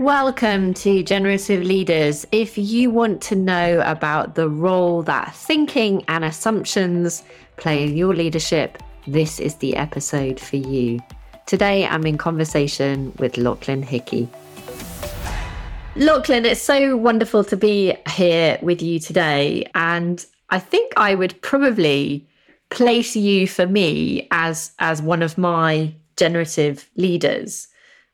Welcome to Generative Leaders. If you want to know about the role that thinking and assumptions play in your leadership, this is the episode for you. Today, I'm in conversation with Loughlin Hickey. Loughlin, it's so wonderful to be here with you today. And I think I would probably place you for me as, as one of my generative leaders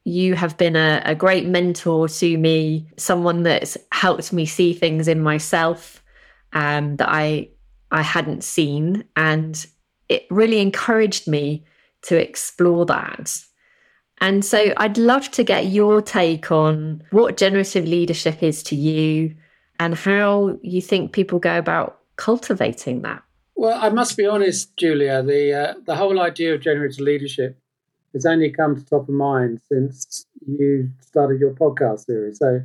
you have been a, a great mentor to me, someone that's helped me see things in myself um, that I I hadn't seen, and it really encouraged me to explore that. And so I'd love to get your take on what generative leadership is to you and how you think people go about cultivating that. Well, I must be honest, Julia, the uh, the whole idea of generative leadership has only come to top of mind since you started your podcast series. So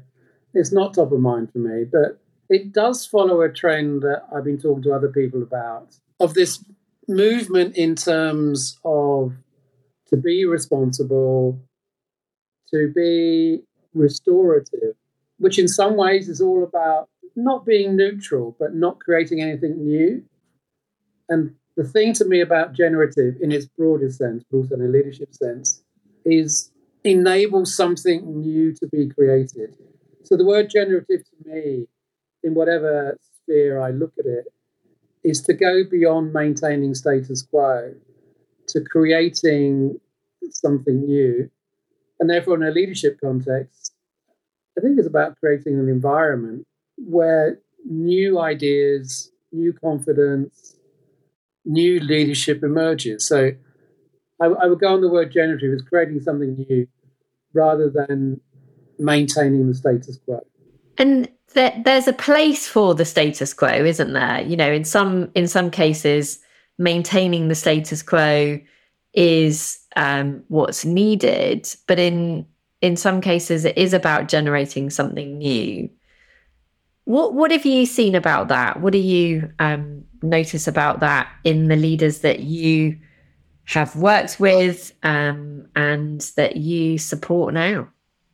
it's not top of mind for me, but it does follow a trend that I've been talking to other people about of this movement in terms of to be responsible, to be restorative, which in some ways is all about not being neutral, but not creating anything new. And the thing to me about generative in its broadest sense, but also in a leadership sense, is enable something new to be created. So the word generative to me, in whatever sphere I look at it, is to go beyond maintaining status quo to creating something new. And therefore, in a leadership context, I think it's about creating an environment where new ideas, new confidence, new leadership emerges. So I, I would go on the word generative as creating something new rather than maintaining the status quo. And there, there's a place for the status quo, isn't there? You know, in some in some cases, maintaining the status quo is um, what's needed, but in in some cases, it is about generating something new. What what have you seen about that? What do you um, notice about that in the leaders that you have worked with um, and that you support now?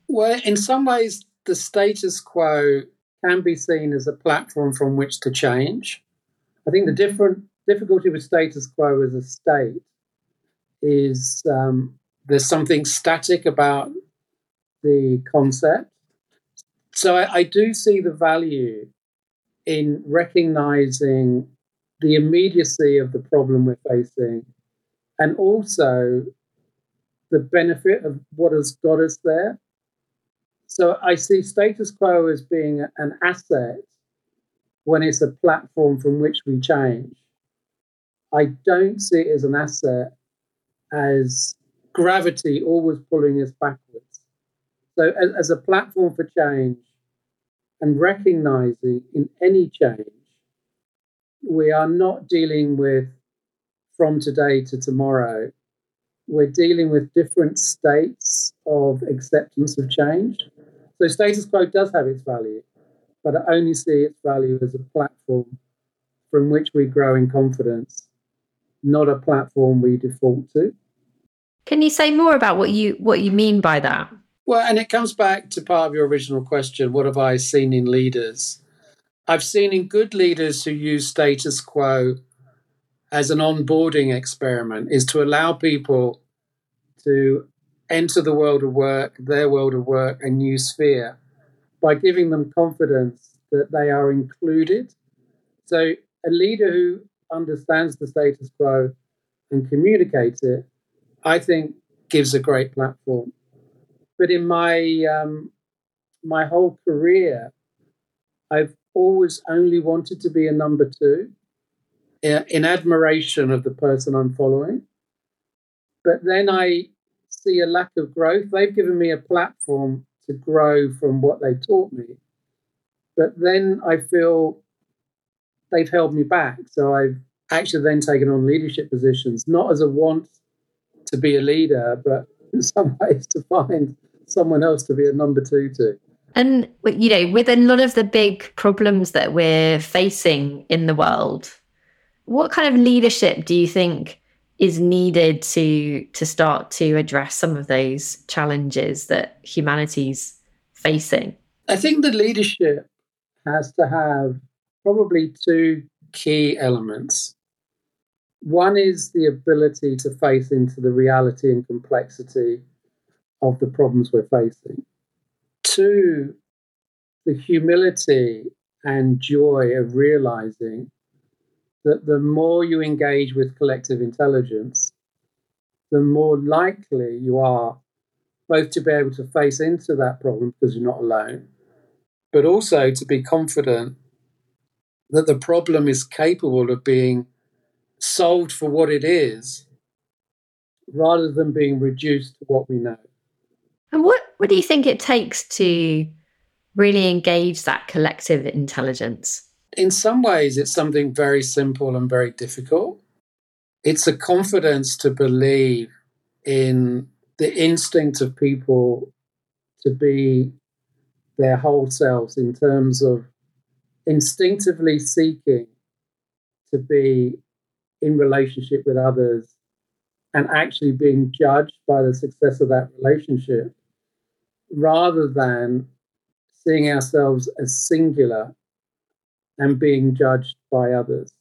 Well, in some ways, the status quo can be seen as a platform from which to change. I think the different difficulty with status quo as a state is um, there's something static about the concept. So I, I do see the value in recognizing the immediacy of the problem we're facing and also the benefit of what has got us there. So I see status quo as being an asset when it's a platform from which we change. I don't see it as an asset as gravity always pulling us backwards. So, as, as a platform for change and recognizing in any change, we are not dealing with from today to tomorrow. We're dealing with different states of acceptance of change. So, status quo does have its value, but I only see its value as a platform from which we grow in confidence, not a platform we default to. Can you say more about what you what you mean by that? Well, and it comes back to part of your original question what have I seen in leaders? I've seen in good leaders who use status quo as an onboarding experiment is to allow people to enter the world of work, their world of work, a new sphere by giving them confidence that they are included. So, a leader who understands the status quo and communicates it, I think, gives a great platform. But in my um, my whole career, I've always only wanted to be a number two in admiration of the person I'm following. But then I see a lack of growth. They've given me a platform to grow from what they taught me. But then I feel they've held me back. So I've actually then taken on leadership positions, not as a want to be a leader, but in some ways to find someone else to be a number two to. And, you know, with a lot of the big problems that we're facing in the world, what kind of leadership do you think is needed to to start to address some of those challenges that humanity's facing? I think the leadership has to have probably two key elements. One is the ability to face into the reality and complexity of the problems we're facing. Two, the humility and joy of realizing that the more you engage with collective intelligence, the more likely you are both to be able to face into that problem because you're not alone, but also to be confident that the problem is capable of being solved for what it is rather than being reduced to what we know. And what, what do you think it takes to really engage that collective intelligence? In some ways, it's something very simple and very difficult. It's a confidence to believe in the instinct of people to be their whole selves in terms of instinctively seeking to be in relationship with others and actually being judged by the success of that relationship rather than seeing ourselves as singular and being judged by others.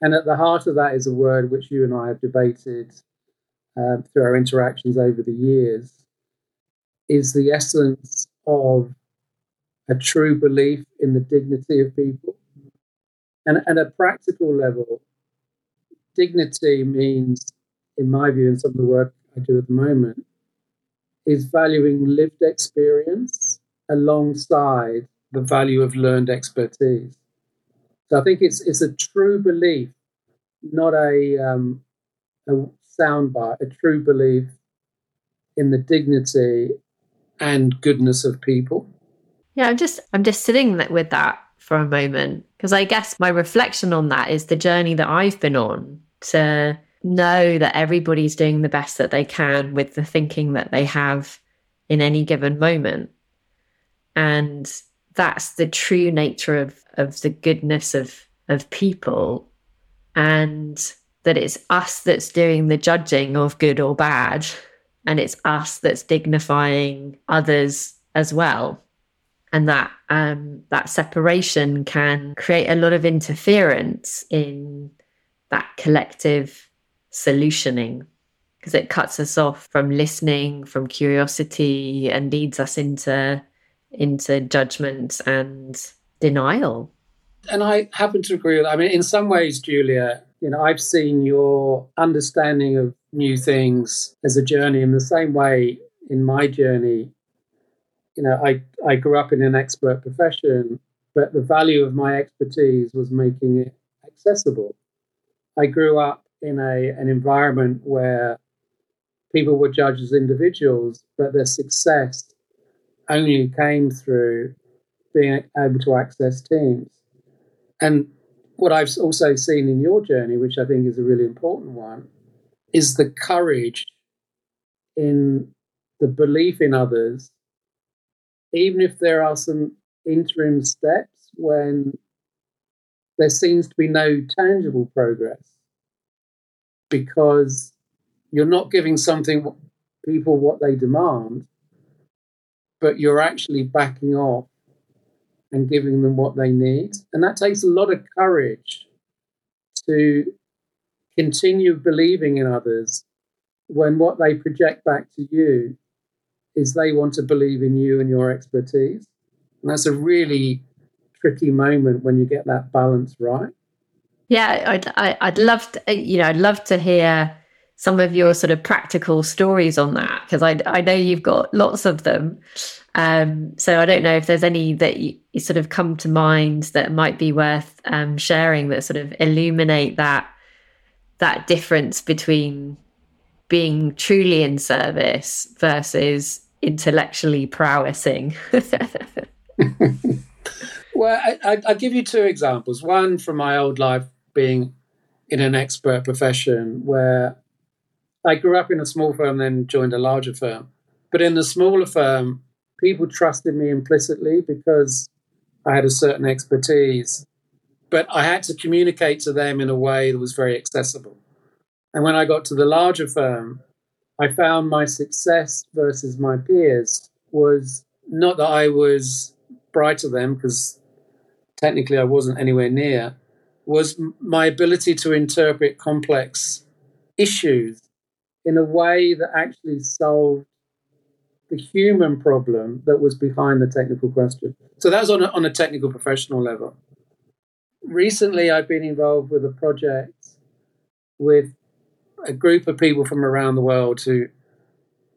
And at the heart of that is a word which you and I have debated um, through our interactions over the years, is the essence of a true belief in the dignity of people. And at a practical level, dignity means, in my view, and some of the work I do at the moment, is valuing lived experience alongside the value of learned expertise. So I think it's it's a true belief, not a um, a soundbite, a true belief in the dignity and goodness of people. Yeah, I'm just I'm just sitting with that for a moment because I guess my reflection on that is the journey that I've been on to know that everybody's doing the best that they can with the thinking that they have in any given moment. And that's the true nature of of the goodness of of people and that it's us that's doing the judging of good or bad and it's us that's dignifying others as well and that um, that separation can create a lot of interference in that collective solutioning because it cuts us off from listening from curiosity and leads us into into judgment and denial. And i happen to agree with i mean in some ways julia you know i've seen your understanding of new things as a journey. In the same way in my journey you know, I, I grew up in an expert profession, but the value of my expertise was making it accessible. I grew up in a an environment where people were judged as individuals, but their success only came through being able to access teams. And what I've also seen in your journey, which I think is a really important one, is the courage in the belief in others even if there are some interim steps when there seems to be no tangible progress because you're not giving something people what they demand but you're actually backing off and giving them what they need and that takes a lot of courage to continue believing in others when what they project back to you is they want to believe in you and your expertise. And that's a really tricky moment when you get that balance right. Yeah, I'd, I, would i would love to, you know, I'd love to hear some of your sort of practical stories on that because I, I know you've got lots of them. Um, so I don't know if there's any that you, you, sort of come to mind that might be worth um, sharing that sort of illuminate that that difference between being truly in service versus intellectually prowessing. well, I, will give you two examples. One from my old life being in an expert profession where I grew up in a small firm, then joined a larger firm. But in the smaller firm, people trusted me implicitly because I had a certain expertise. But I had to communicate to them in a way that was very accessible. And when I got to the larger firm, I found my success versus my peers was not that I was brighter than them because technically I wasn't anywhere near, was my ability to interpret complex issues in a way that actually solved the human problem that was behind the technical question. So that was on a, on a technical professional level. Recently, I've been involved with a project with a group of people from around the world who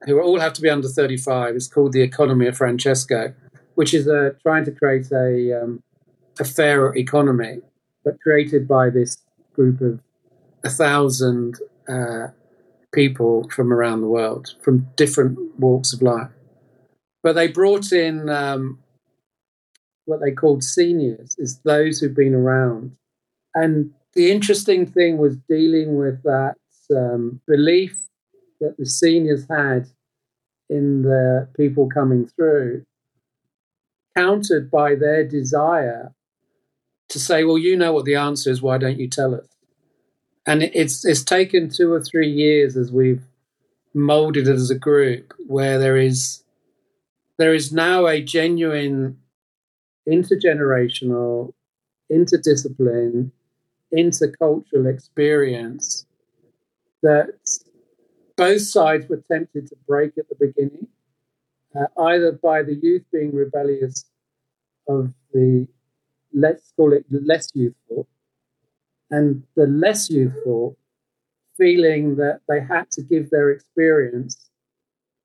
who all have to be under 35. It's called the Economy of Francesco, which is uh, trying to create a um, a fairer economy, but created by this group of a thousand uh, people from around the world, from different walks of life. But they brought in um, what they called seniors, is those who've been around. And the interesting thing was dealing with that um, belief that the seniors had in the people coming through, countered by their desire to say, well, you know what the answer is, why don't you tell us? And it's it's taken two or three years as we've molded it as a group where there is there is now a genuine intergenerational, interdiscipline, intercultural experience that both sides were tempted to break at the beginning, uh, either by the youth being rebellious of the let's call it less youthful, and the less youthful feeling that they had to give their experience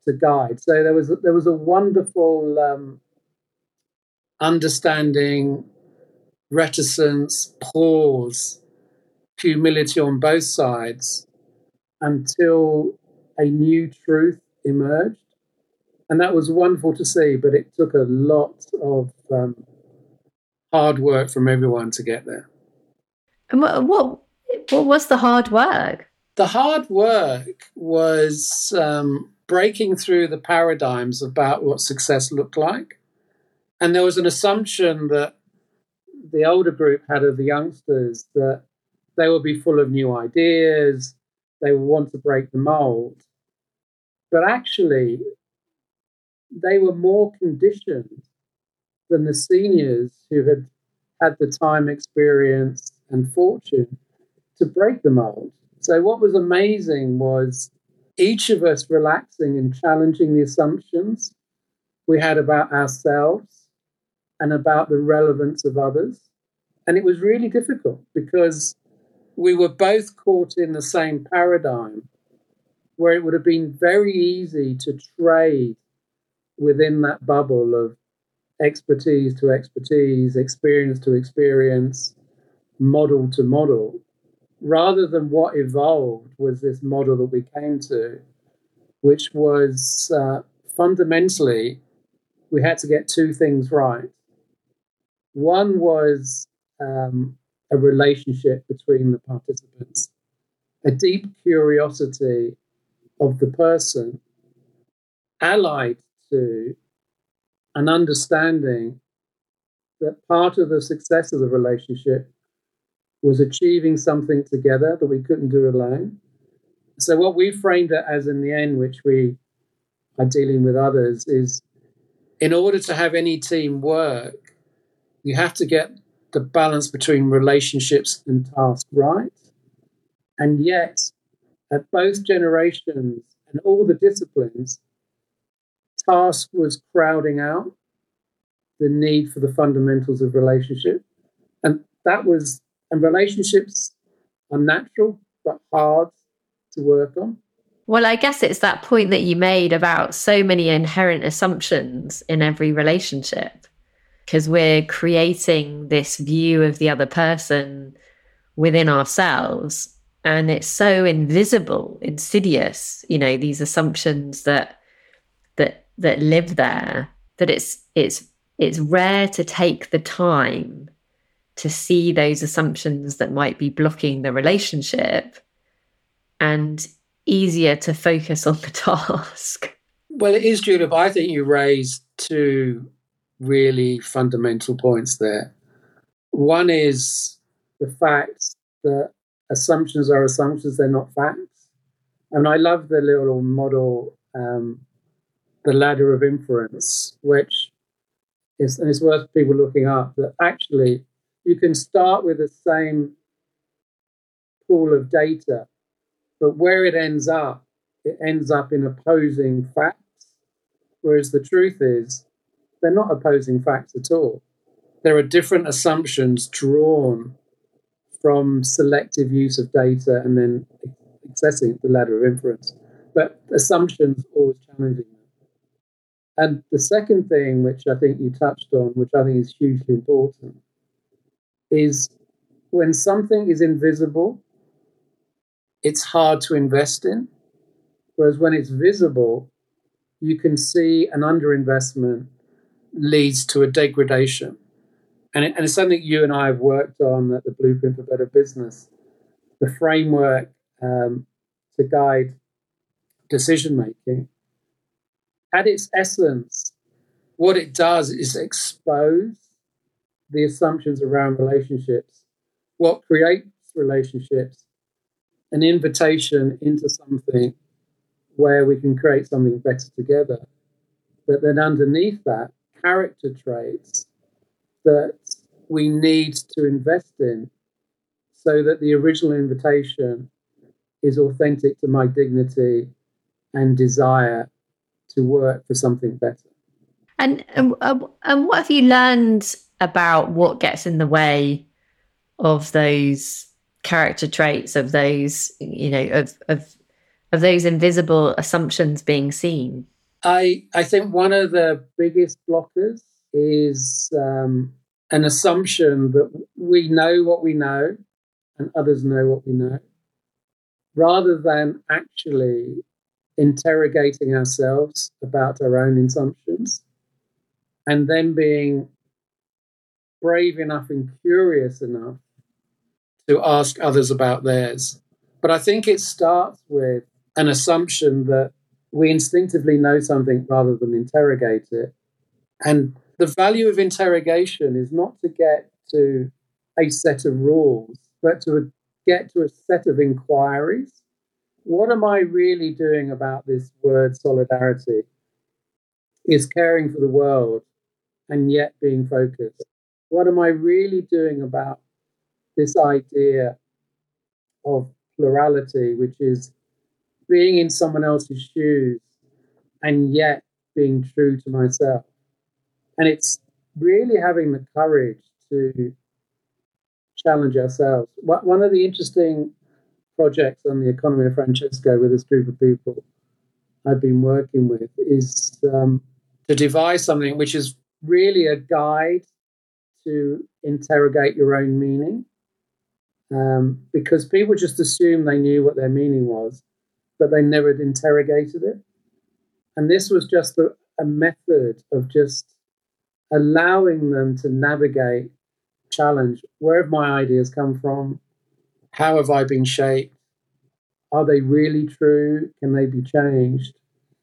to guide. So there was there was a wonderful um, understanding, reticence, pause, humility on both sides until a new truth emerged. And that was wonderful to see, but it took a lot of um, hard work from everyone to get there. And what, what, what was the hard work? The hard work was um, breaking through the paradigms about what success looked like. And there was an assumption that the older group had of the youngsters that they would be full of new ideas, they would want to break the mold. But actually, they were more conditioned than the seniors who had had the time, experience, and fortune to break the mold. So, what was amazing was each of us relaxing and challenging the assumptions we had about ourselves and about the relevance of others. And it was really difficult because we were both caught in the same paradigm where it would have been very easy to trade within that bubble of expertise to expertise, experience to experience, model to model, rather than what evolved was this model that we came to, which was uh, fundamentally we had to get two things right. One was um, a relationship between the participants, a deep curiosity of the person, allied to an understanding that part of the success of the relationship was achieving something together that we couldn't do alone. So, what we framed it as in the end, which we are dealing with others, is in order to have any team work, you have to get the balance between relationships and task right. And yet, at both generations and all the disciplines, task was crowding out the need for the fundamentals of relationship. And that was, and relationships are natural but hard to work on. Well, I guess it's that point that you made about so many inherent assumptions in every relationship because we're creating this view of the other person within ourselves. And it's so invisible, insidious, you know, these assumptions that that live there that it's it's it's rare to take the time to see those assumptions that might be blocking the relationship and easier to focus on the task. Well, it is, but I think you raised two really fundamental points there. One is the fact that assumptions are assumptions, they're not facts. And I love the little model um, the ladder of inference, which is, and it's worth people looking up, that actually you can start with the same pool of data, but where it ends up, it ends up in opposing facts. Whereas the truth is, they're not opposing facts at all. There are different assumptions drawn from selective use of data and then accessing the ladder of inference. But assumptions always challenging. And the second thing, which I think you touched on, which I think is hugely important, is when something is invisible, it's hard to invest in. Whereas when it's visible, you can see an underinvestment leads to a degradation. And, it, and it's something you and I have worked on at the Blueprint for Better Business. The framework um, to guide decision making. At its essence, what it does is expose the assumptions around relationships, what creates relationships, an invitation into something where we can create something better together. But then underneath that, character traits that we need to invest in so that the original invitation is authentic to my dignity and desire to work for something better. And, and, and what have you learned about what gets in the way of those character traits of those you know of of of those invisible assumptions being seen i i think one of the biggest blockers is um, an assumption that we know what we know and others know what we know rather than actually interrogating ourselves about our own assumptions and then being brave enough and curious enough to ask others about theirs. But I think it starts with an assumption that we instinctively know something rather than interrogate it. And the value of interrogation is not to get to a set of rules, but to get to a set of inquiries. What am I really doing about this word solidarity? Is caring for the world and yet being focused. What am I really doing about this idea of plurality, which is being in someone else's shoes and yet being true to myself. And it's really having the courage to challenge ourselves. One of the interesting projects on the economy of Francesco with this group of people I've been working with is um, to devise something which is really a guide to interrogate your own meaning um, because people just assumed they knew what their meaning was, but they never interrogated it. And this was just a, a method of just allowing them to navigate challenge. Where have my ideas come from? How have I been shaped? Are they really true? Can they be changed?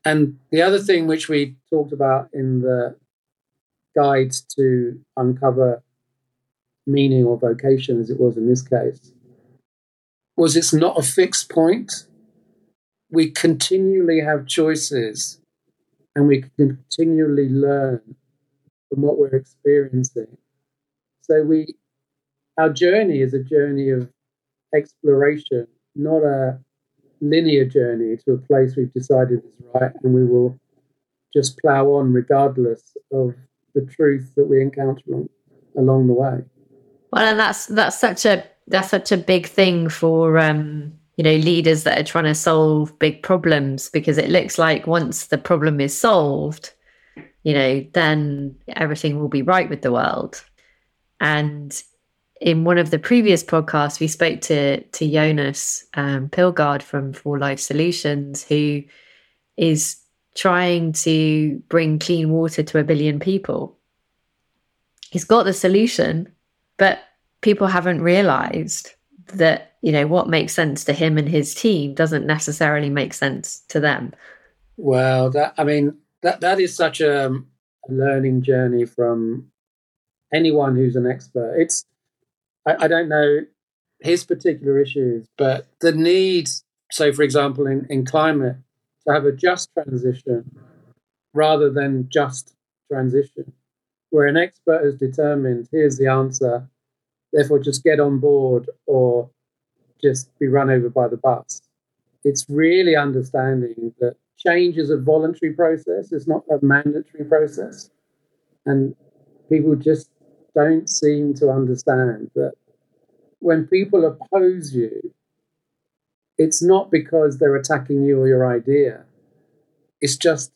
And the other thing which we talked about in the guides to uncover meaning or vocation, as it was in this case, was it's not a fixed point. We continually have choices and we continually learn from what we're experiencing. So we our journey is a journey of exploration, not a linear journey to a place we've decided is right and we will just plow on regardless of the truth that we encounter along, the way. Well, and that's that's such a that's such a big thing for um, you know leaders that are trying to solve big problems because it looks like once the problem is solved, you know, then everything will be right with the world. And in one of the previous podcasts, we spoke to to Jonas um, Pilgaard from For Life Solutions, who is trying to bring clean water to a billion people. He's got the solution, but people haven't realized that you know what makes sense to him and his team doesn't necessarily make sense to them well that i mean that that is such a learning journey from anyone who's an expert it's I, I, don't know his particular issues but the need so for example in, in climate to have a just transition rather than just transition, where an expert has determined here's the answer, therefore just get on board or just be run over by the bus. It's really understanding that change is a voluntary process, it's not a mandatory process. And people just don't seem to understand that when people oppose you, it's not because they're attacking you or your idea. It's just,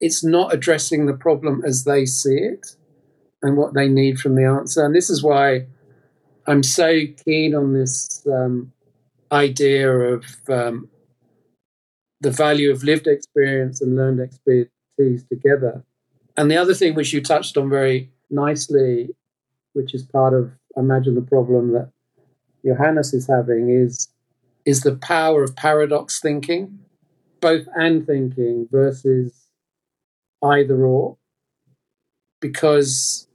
it's not addressing the problem as they see it and what they need from the answer. And this is why I'm so keen on this um, idea of um, the value of lived experience and learned expertise together. And the other thing which you touched on very nicely, which is part of, I imagine, the problem that Johannes is having, is is the power of paradox thinking, both and thinking versus either or. Because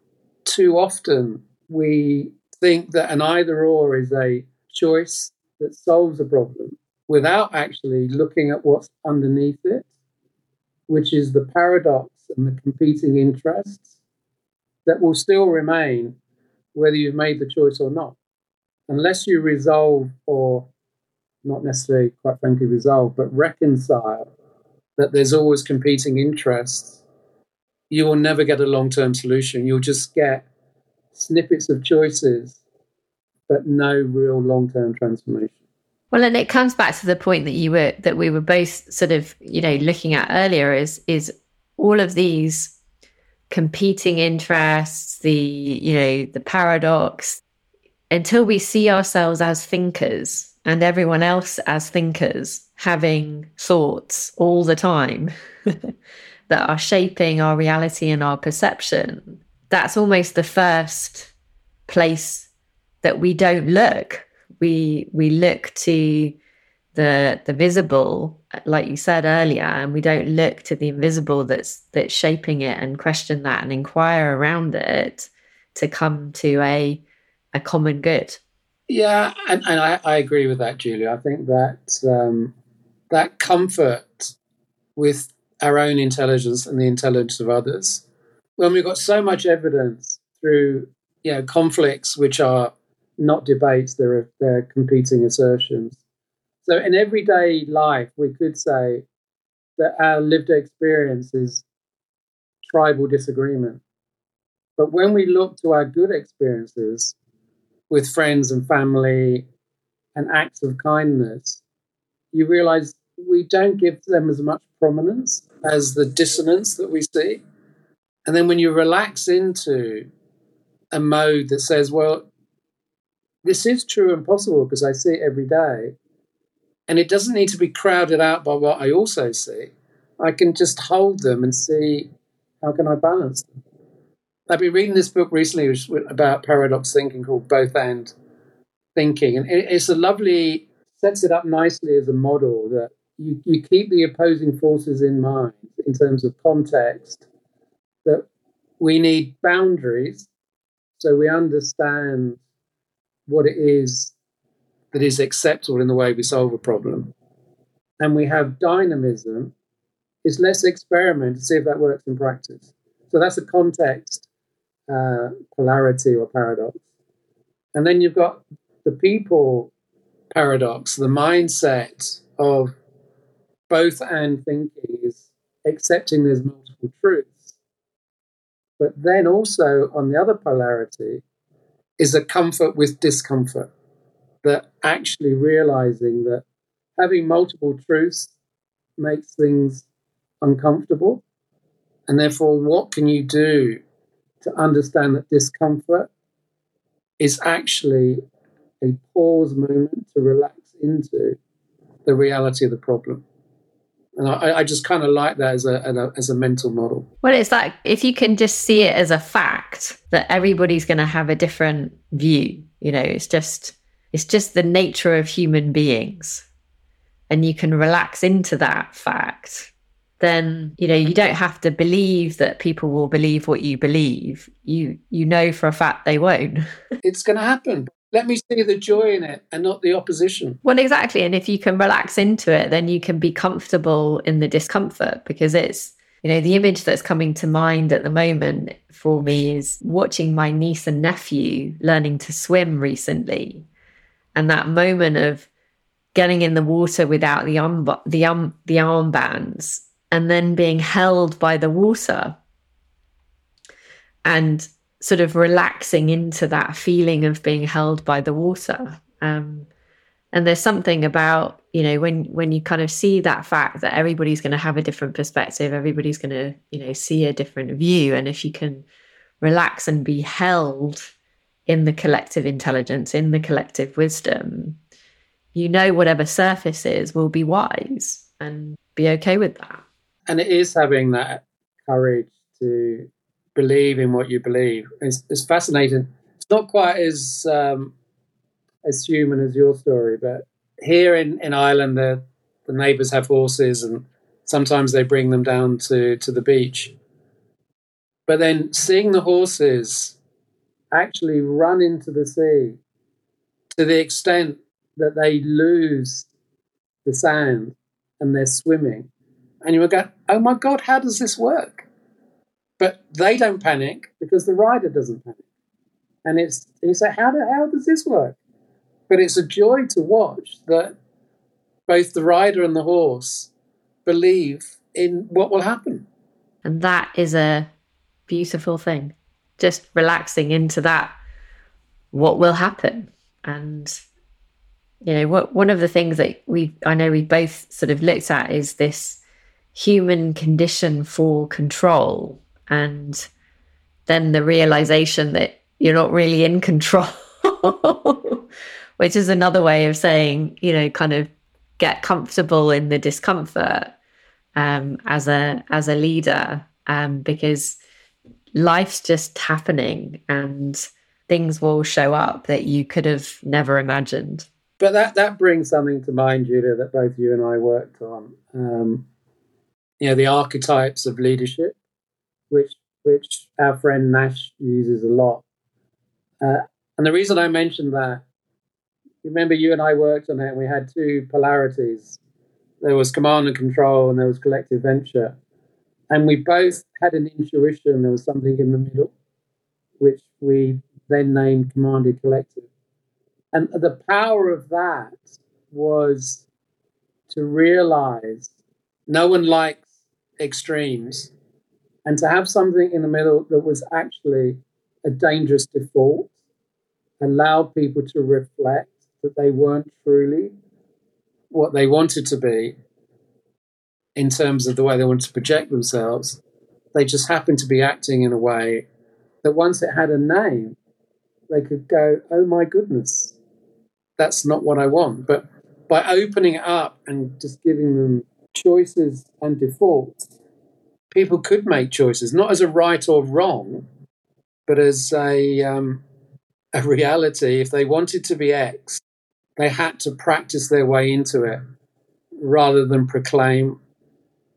too often we think that an either or is a choice that solves a problem without actually looking at what's underneath it, which is the paradox and the competing interests that will still remain whether you've made the choice or not. Unless you resolve, or not necessarily, quite frankly, resolve, but reconcile that there's always competing interests, you will never get a long term solution. You'll just get snippets of choices, but no real long term transformation. Well, and it comes back to the point that you were that we were both sort of, you know, looking at earlier is is all of these competing interests, the, you know, the paradox, until we see ourselves as thinkers and everyone else as thinkers having thoughts all the time that are shaping our reality and our perception, that's almost the first place that we don't look. We we look to the the visible, like you said earlier, and we don't look to the invisible that's that's shaping it and question that and inquire around it to come to a a common good. Yeah, and, and I, I agree with that, Julia. I think that um, that comfort with our own intelligence and the intelligence of others, when we've got so much evidence through you know conflicts which are not debates, they're they're competing assertions so, in everyday life, we could say that our lived experience is tribal disagreement. But when we look to our good experiences with friends and family and acts of kindness, you realize we don't give them as much prominence as the dissonance that we see. And then when you relax into a mode that says, well, this is true and possible because I see it every day, and it doesn't need to be crowded out by what I also see. I can just hold them and see how can I balance them. I've been reading this book recently about paradox thinking called Both and Thinking. And it's a lovely, sets it up nicely as a model that you, you keep the opposing forces in mind in terms of context, that we need boundaries so we understand what it is that is acceptable in the way we solve a problem. And we have dynamism, is let's experiment to see if that works in practice. So that's a context uh, polarity or paradox. And then you've got the people paradox, the mindset of both and thinking is accepting there's multiple truths. But then also on the other polarity is a comfort with discomfort that actually realizing that having multiple truths makes things uncomfortable. And therefore, what can you do to understand that discomfort is actually a pause moment to relax into the reality of the problem? And I, I just kind of like that as a, as a mental model. Well, it's like if you can just see it as a fact that everybody's going to have a different view, you know, it's just it's just the nature of human beings. And you can relax into that fact. Then, you know, you don't have to believe that people will believe what you believe. You you know for a fact they won't. it's gonna happen. Let me see the joy in it and not the opposition. Well, exactly. And if you can relax into it, then you can be comfortable in the discomfort because it's you know, the image that's coming to mind at the moment for me is watching my niece and nephew learning to swim recently. And that moment of getting in the water without the arm, the the armbands and then being held by the water and sort of relaxing into that feeling of being held by the water. Um, and there's something about you know when when you kind of see that fact that everybody's going to have a different perspective everybody's going to you know see a different view and if you can relax and be held in the collective intelligence in the collective wisdom. You know whatever surface is will be wise and be okay with that. And it is having that courage to believe in what you believe. It's, it's fascinating. It's not quite as um, as human as your story, but here in, in Ireland, the, the neighbours have horses and sometimes they bring them down to, to the beach. But then seeing the horses actually run into the sea to the extent that they lose the sound and they're swimming. And you would go, oh my God, how does this work? But they don't panic because the rider doesn't panic. And it's you say, how, do, how does this work? But it's a joy to watch that both the rider and the horse believe in what will happen. And that is a beautiful thing. Just relaxing into that, what will happen. And, you know, what, one of the things that we, I know we both sort of looked at is this human condition for control. And then the realization that you're not really in control. which is another way of saying, you know, kind of get comfortable in the discomfort um, as a as a leader, um, because life's just happening and things will show up that you could have never imagined. But that that brings something to mind, Julia, that both you and I worked on. Um, you know, the archetypes of leadership, which which our friend Nash uses a lot. Uh, and the reason I mentioned that remember you and I worked on it and we had two polarities. There was command and control and there was collective venture. And we both had an intuition there was something in the middle, which we then named commanded collective. And the power of that was to realize no one likes extremes and to have something in the middle that was actually a dangerous default allowed people to reflect that they weren't truly what they wanted to be in terms of the way they wanted to project themselves. They just happened to be acting in a way that once it had a name, they could go, oh my goodness, that's not what I want. But by opening it up and just giving them choices and defaults, people could make choices, not as a right or wrong, but as a, um, a reality. If they wanted to be X, they had to practice their way into it rather than proclaim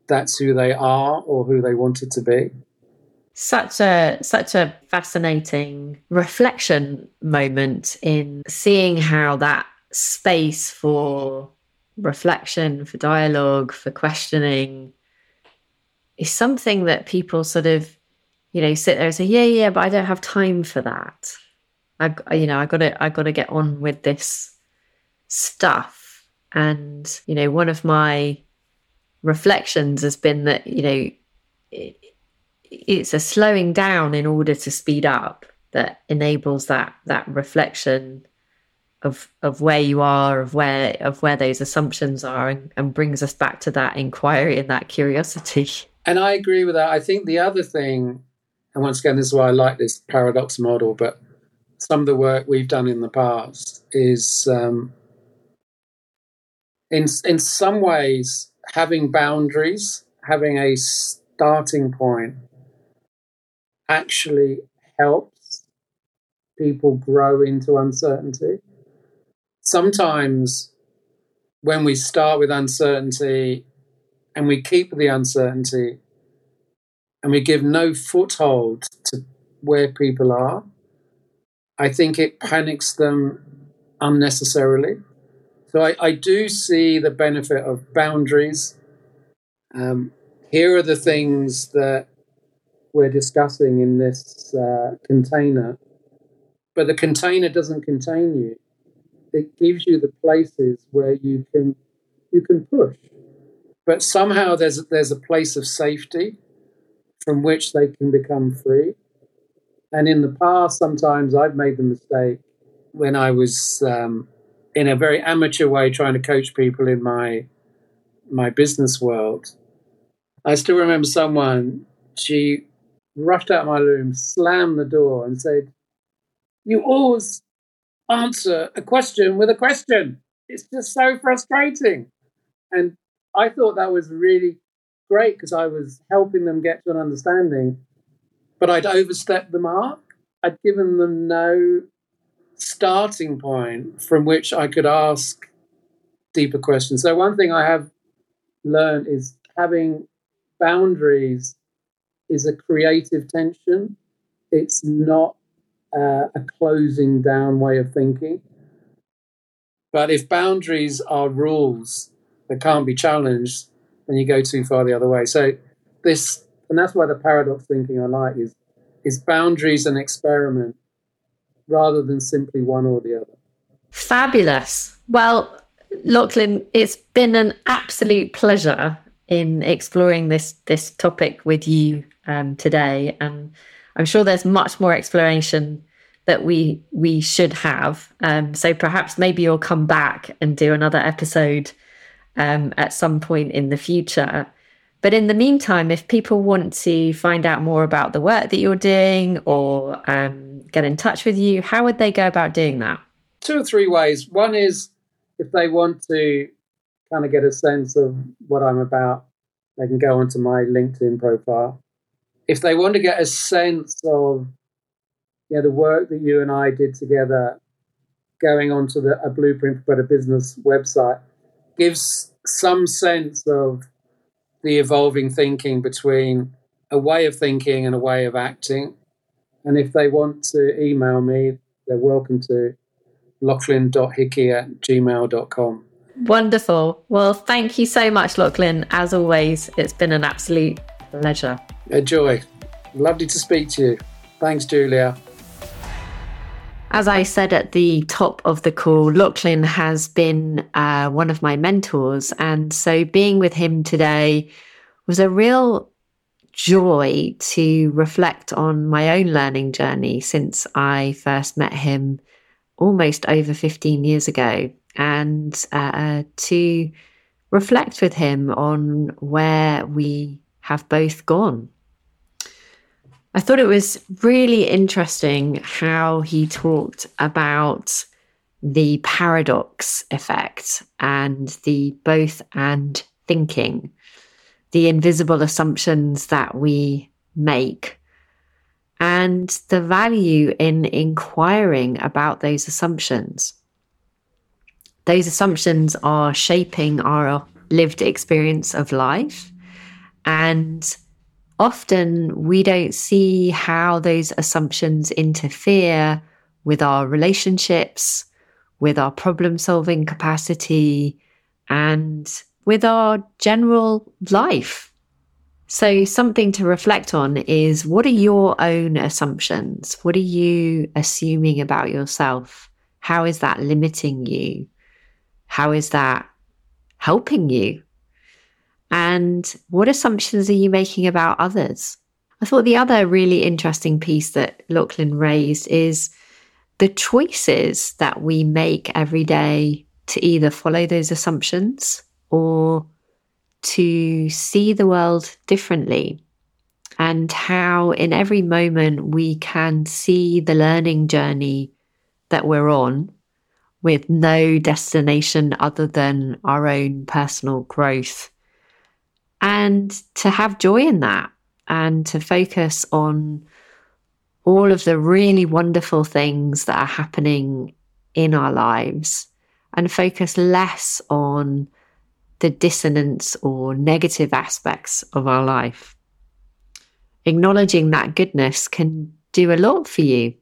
that's who they are or who they wanted to be such a such a fascinating reflection moment in seeing how that space for reflection for dialogue for questioning is something that people sort of you know sit there and say yeah yeah but i don't have time for that i you know i gotta i gotta get on with this stuff. And, you know, one of my reflections has been that, you know, it, it's a slowing down in order to speed up that enables that that reflection of of where you are of where of where those assumptions are and, and brings us back to that inquiry and that curiosity. And i agree with that. I think the other thing and once again this is why i like this paradox model but some of the work we've done in the past is um, in in some ways, having boundaries, having a starting point, actually helps people grow into uncertainty. Sometimes, when we start with uncertainty and we keep the uncertainty and we give no foothold to where people are, I think it panics them unnecessarily. So I, I do see the benefit of boundaries. Um, here are the things that we're discussing in this uh, container, but the container doesn't contain you. It gives you the places where you can you can push, but somehow there's there's a place of safety from which they can become free. And in the past, sometimes I've made the mistake when I was um, in a very amateur way trying to coach people in my my business world. I still remember someone. She rushed out of my room, slammed the door, and said, "You always answer a question with a question. It's just so frustrating." And I thought that was really great because I was helping them get to an understanding, but I'd overstepped the mark. I'd given them no starting point from which I could ask deeper questions. So, one thing I have learned is having boundaries is a creative tension. It's not uh, a closing down way of thinking. But if boundaries are rules that can't be challenged, then you go too far the other way. So this, and that's why the paradox thinking I like is is boundaries an experiment rather than simply one or the other. Fabulous. Well, Loughlin, it's been an absolute pleasure in exploring this this topic with you um, today, and I'm sure there's much more exploration that we we should have. Um, so perhaps maybe you'll come back and do another episode um, at some point in the future. But in the meantime, if people want to find out more about the work that you're doing or um, get in touch with you, how would they go about doing that? Two or three ways. One is if they want to kind of get a sense of what I'm about, they can go onto my LinkedIn profile. If they want to get a sense of you know, the work that you and I did together, going onto the a Blueprint for Better Business website gives some sense of the evolving thinking between a way of thinking and a way of acting. And if they want to email me, they're welcome to loughlin.hickey at gmail.com. Wonderful. Well, thank you so much, Loughlin. As always, it's been an absolute pleasure. A joy. Lovely to speak to you. Thanks, Julia. As I said at the top of the call, Loughlin has been uh, one of my mentors. And so being with him today was a real joy to reflect on my own learning journey since I first met him almost over 15 years ago and uh, to reflect with him on where we have both gone. I thought it was really interesting how he talked about the paradox effect and the both and thinking, the invisible assumptions that we make, and the value in inquiring about those assumptions. Those assumptions are shaping our lived experience of life and often we don't see how those assumptions interfere with our relationships, with our problem solving capacity, and with our general life. So, something to reflect on is what are your own assumptions? What are you assuming about yourself? How is that limiting you? How is that helping you? And what assumptions are you making about others? I thought the other really interesting piece that Loughlin raised is the choices that we make every day to either follow those assumptions or to see the world differently, and how in every moment we can see the learning journey that we're on with no destination other than our own personal growth and to have joy in that and to focus on all of the really wonderful things that are happening in our lives and focus less on the dissonance or negative aspects of our life. Acknowledging that goodness can do a lot for you.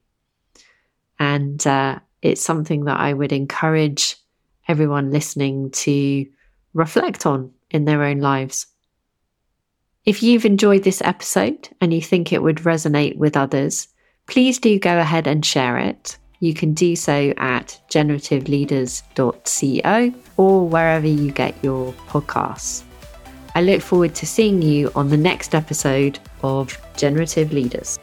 And uh, it's something that I would encourage everyone listening to reflect on in their own lives. If you've enjoyed this episode and you think it would resonate with others, please do go ahead and share it. You can do so at generativeleaders.co or wherever you get your podcasts. I look forward to seeing you on the next episode of Generative Leaders.